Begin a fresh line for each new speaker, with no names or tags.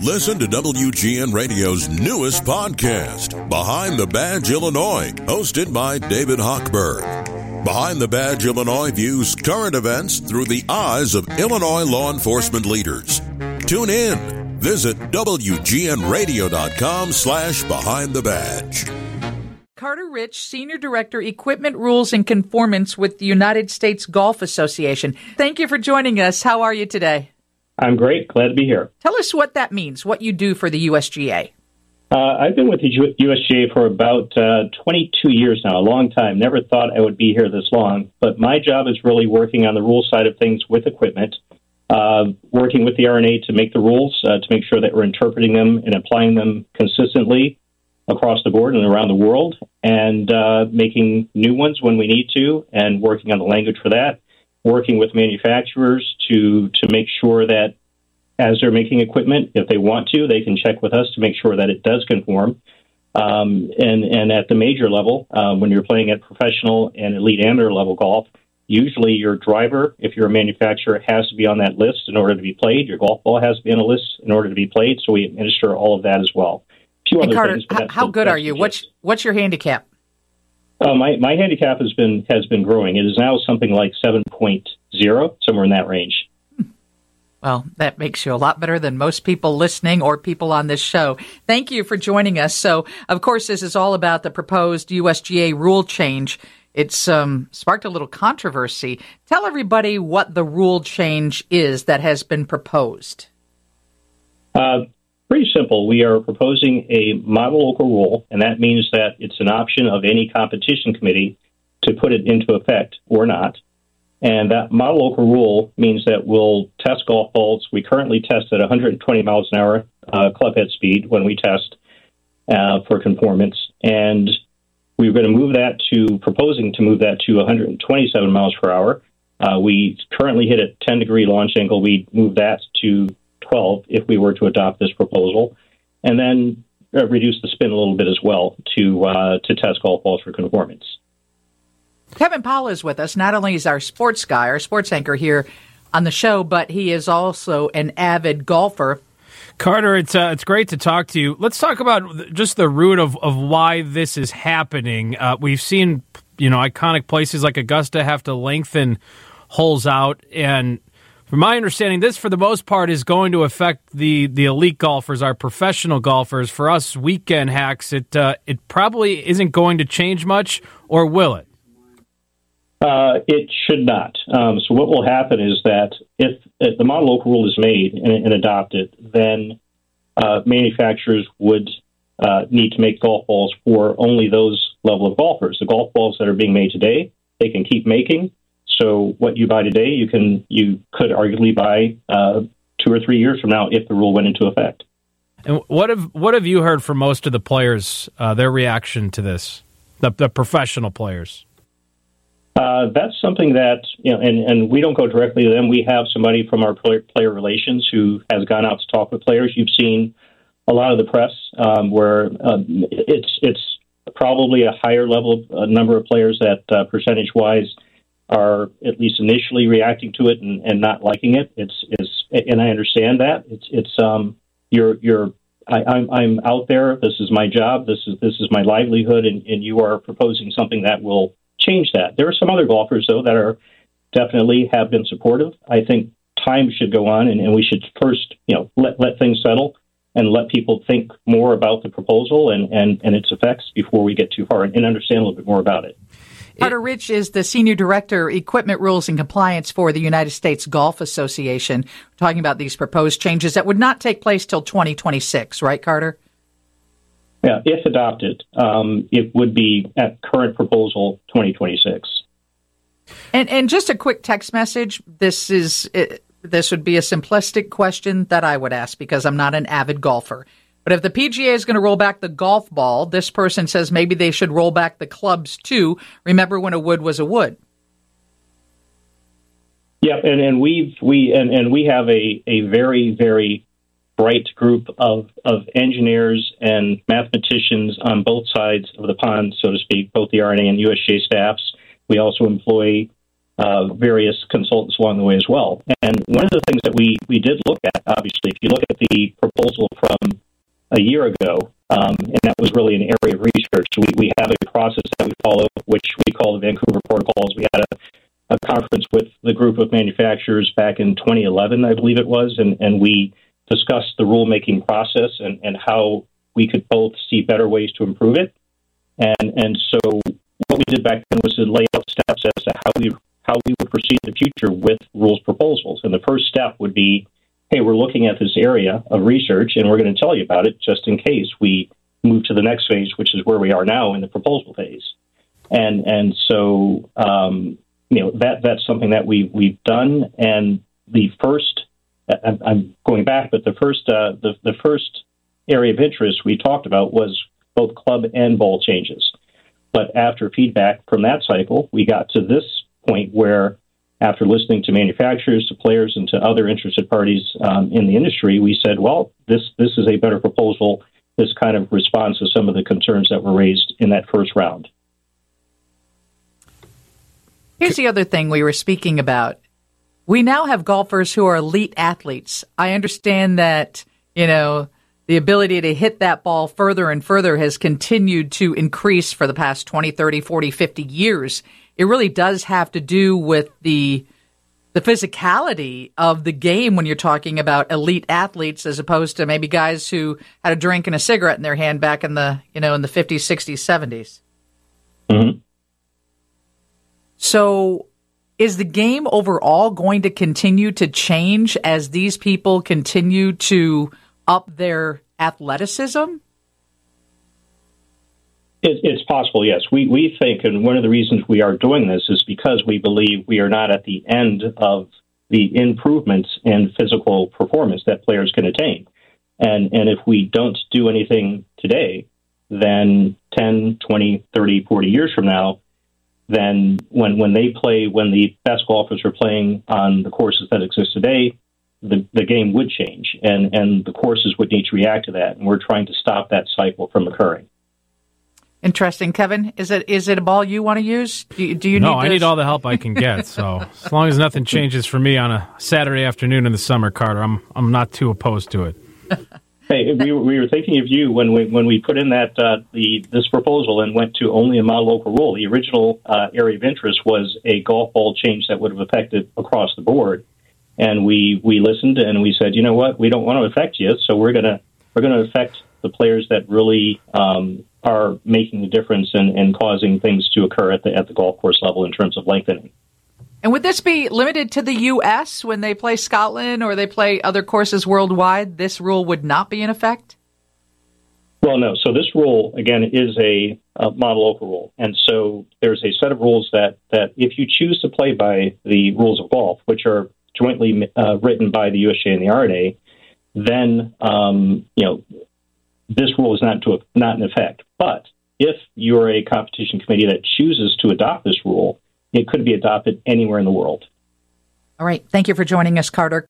Listen to WGN Radio's newest podcast, Behind the Badge Illinois, hosted by David Hochberg. Behind the Badge Illinois views current events through the eyes of Illinois law enforcement leaders. Tune in. Visit WGNRadio.com slash Behind the Badge.
Carter Rich, Senior Director, Equipment Rules and Conformance with the United States Golf Association. Thank you for joining us. How are you today?
I'm great. Glad to be here.
Tell us what that means, what you do for the USGA.
Uh, I've been with the USGA for about uh, 22 years now, a long time. Never thought I would be here this long, but my job is really working on the rule side of things with equipment, uh, working with the R&A to make the rules, uh, to make sure that we're interpreting them and applying them consistently across the board and around the world, and uh, making new ones when we need to, and working on the language for that working with manufacturers to to make sure that as they're making equipment, if they want to, they can check with us to make sure that it does conform. Um, and and at the major level, um, when you're playing at professional and elite amateur level golf, usually your driver, if you're a manufacturer, has to be on that list in order to be played. Your golf ball has to be on a list in order to be played. So we administer all of that as well.
A few other Carter, things, how, good are you? What's what's your handicap?
Uh, my my handicap has been has been growing. It is now something like seven point zero, somewhere in that range.
Well, that makes you a lot better than most people listening or people on this show. Thank you for joining us. So, of course, this is all about the proposed USGA rule change. It's um, sparked a little controversy. Tell everybody what the rule change is that has been proposed.
Uh, pretty simple. We are proposing a model local rule, and that means that it's an option of any competition committee to put it into effect or not. And that model local rule means that we'll test golf balls. We currently test at 120 miles an hour uh, club head speed when we test uh, for conformance. And we're going to move that to, proposing to move that to 127 miles per hour. Uh, we currently hit a 10 degree launch angle. We move that to 12 if we were to adopt this proposal, and then uh, reduce the spin a little bit as well to uh, to test golf balls for conformance.
Kevin Powell is with us. Not only is our sports guy, our sports anchor here on the show, but he is also an avid golfer.
Carter, it's uh, it's great to talk to you. Let's talk about just the root of, of why this is happening. Uh, we've seen, you know, iconic places like Augusta have to lengthen holes out, and from my understanding, this for the most part is going to affect the the elite golfers, our professional golfers. For us weekend hacks, it uh, it probably isn't going to change much, or will it?
Uh, it should not. Um, so what will happen is that if, if the model local rule is made and, and adopted, then uh, manufacturers would uh, need to make golf balls for only those level of golfers. The golf balls that are being made today, they can keep making. So what you buy today, you can you could arguably buy uh, two or three years from now if the rule went into effect.
And what have what have you heard from most of the players? Uh, their reaction to this, the, the professional players.
Uh, that's something that you know, and, and we don't go directly to them. We have somebody from our player, player relations who has gone out to talk with players. You've seen a lot of the press um, where um, it's it's probably a higher level uh, number of players that uh, percentage wise are at least initially reacting to it and, and not liking it. It's is and I understand that it's it's um you're you're I, I'm I'm out there. This is my job. This is this is my livelihood, and, and you are proposing something that will change that. There are some other golfers though that are definitely have been supportive. I think time should go on, and, and we should first you know let let things settle and let people think more about the proposal and, and, and its effects before we get too far and, and understand a little bit more about it.
Carter Rich is the Senior Director, Equipment Rules and Compliance for the United States Golf Association. We're talking about these proposed changes that would not take place till 2026, right, Carter?
Yeah, if adopted, um, it would be at current proposal 2026.
And and just a quick text message. This is it, this would be a simplistic question that I would ask because I'm not an avid golfer. But if the PGA is going to roll back the golf ball, this person says maybe they should roll back the clubs too. Remember when a wood was a wood?
Yeah, and, and we've we and, and we have a, a very, very bright group of, of engineers and mathematicians on both sides of the pond, so to speak, both the R&A and USGA staffs. We also employ uh, various consultants along the way as well. And one of the things that we, we did look at, obviously, if you look at the proposal from a year ago, um, and that was really an area of research. We, we have a process that we follow, which we call the Vancouver Protocols. We had a, a conference with the group of manufacturers back in 2011, I believe it was, and, and we discussed the rulemaking process and, and how we could both see better ways to improve it. And, and so what we did back then was to lay out steps as to how we how we would proceed in the future with rules proposals. And the first step would be, hey, we're looking at this area of research, and we're going to tell you about it just in case we move to the next phase, which is where we are now in the proposal phase. And and so um, you know that that's something that we we've done. And the first, I'm going back, but the first uh, the the first area of interest we talked about was both club and bowl changes. But after feedback from that cycle, we got to this point where, after listening to manufacturers, to players, and to other interested parties um, in the industry, we said, well, this this is a better proposal. This kind of responds to some of the concerns that were raised in that first round.
Here's the other thing we were speaking about. We now have golfers who are elite athletes. I understand that, you know, the ability to hit that ball further and further has continued to increase for the past 20, 30, 40, 50 years. It really does have to do with the the physicality of the game when you're talking about elite athletes as opposed to maybe guys who had a drink and a cigarette in their hand back in the, you know, in the 50s, 60s, 70s.
Mm-hmm.
So is the game overall going to continue to change as these people continue to up their athleticism?
It, it's possible, yes. We, we think, and one of the reasons we are doing this is because we believe we are not at the end of the improvements in physical performance that players can attain. And, and if we don't do anything today, then 10, 20, 30, 40 years from now, then when, when they play, when the best golfers are playing on the courses that exist today, the, the game would change and, and the courses would need to react to that. And we're trying to stop that cycle from occurring.
Interesting, Kevin. Is it is it a ball you want to use? Do you, do you
no,
need?
I need all the help I can get. So as long as nothing changes for me on a Saturday afternoon in the summer, Carter, I'm I'm not too opposed to it.
hey, we, we were thinking of you when we when we put in that uh, the this proposal and went to only a model local rule. The original uh, area of interest was a golf ball change that would have affected across the board, and we we listened and we said, you know what, we don't want to affect you, so we're gonna we're gonna affect the players that really um, are making the difference and, and causing things to occur at the at the golf course level in terms of lengthening.
And would this be limited to the U.S. when they play Scotland or they play other courses worldwide? This rule would not be in effect.
Well, no. So this rule again is a, a model local rule, and so there's a set of rules that that if you choose to play by the rules of golf, which are jointly uh, written by the USGA and the R&A, then um, you know this rule is not to not in effect. But if you're a competition committee that chooses to adopt this rule, it could be adopted anywhere in the world.
All right. Thank you for joining us, Carter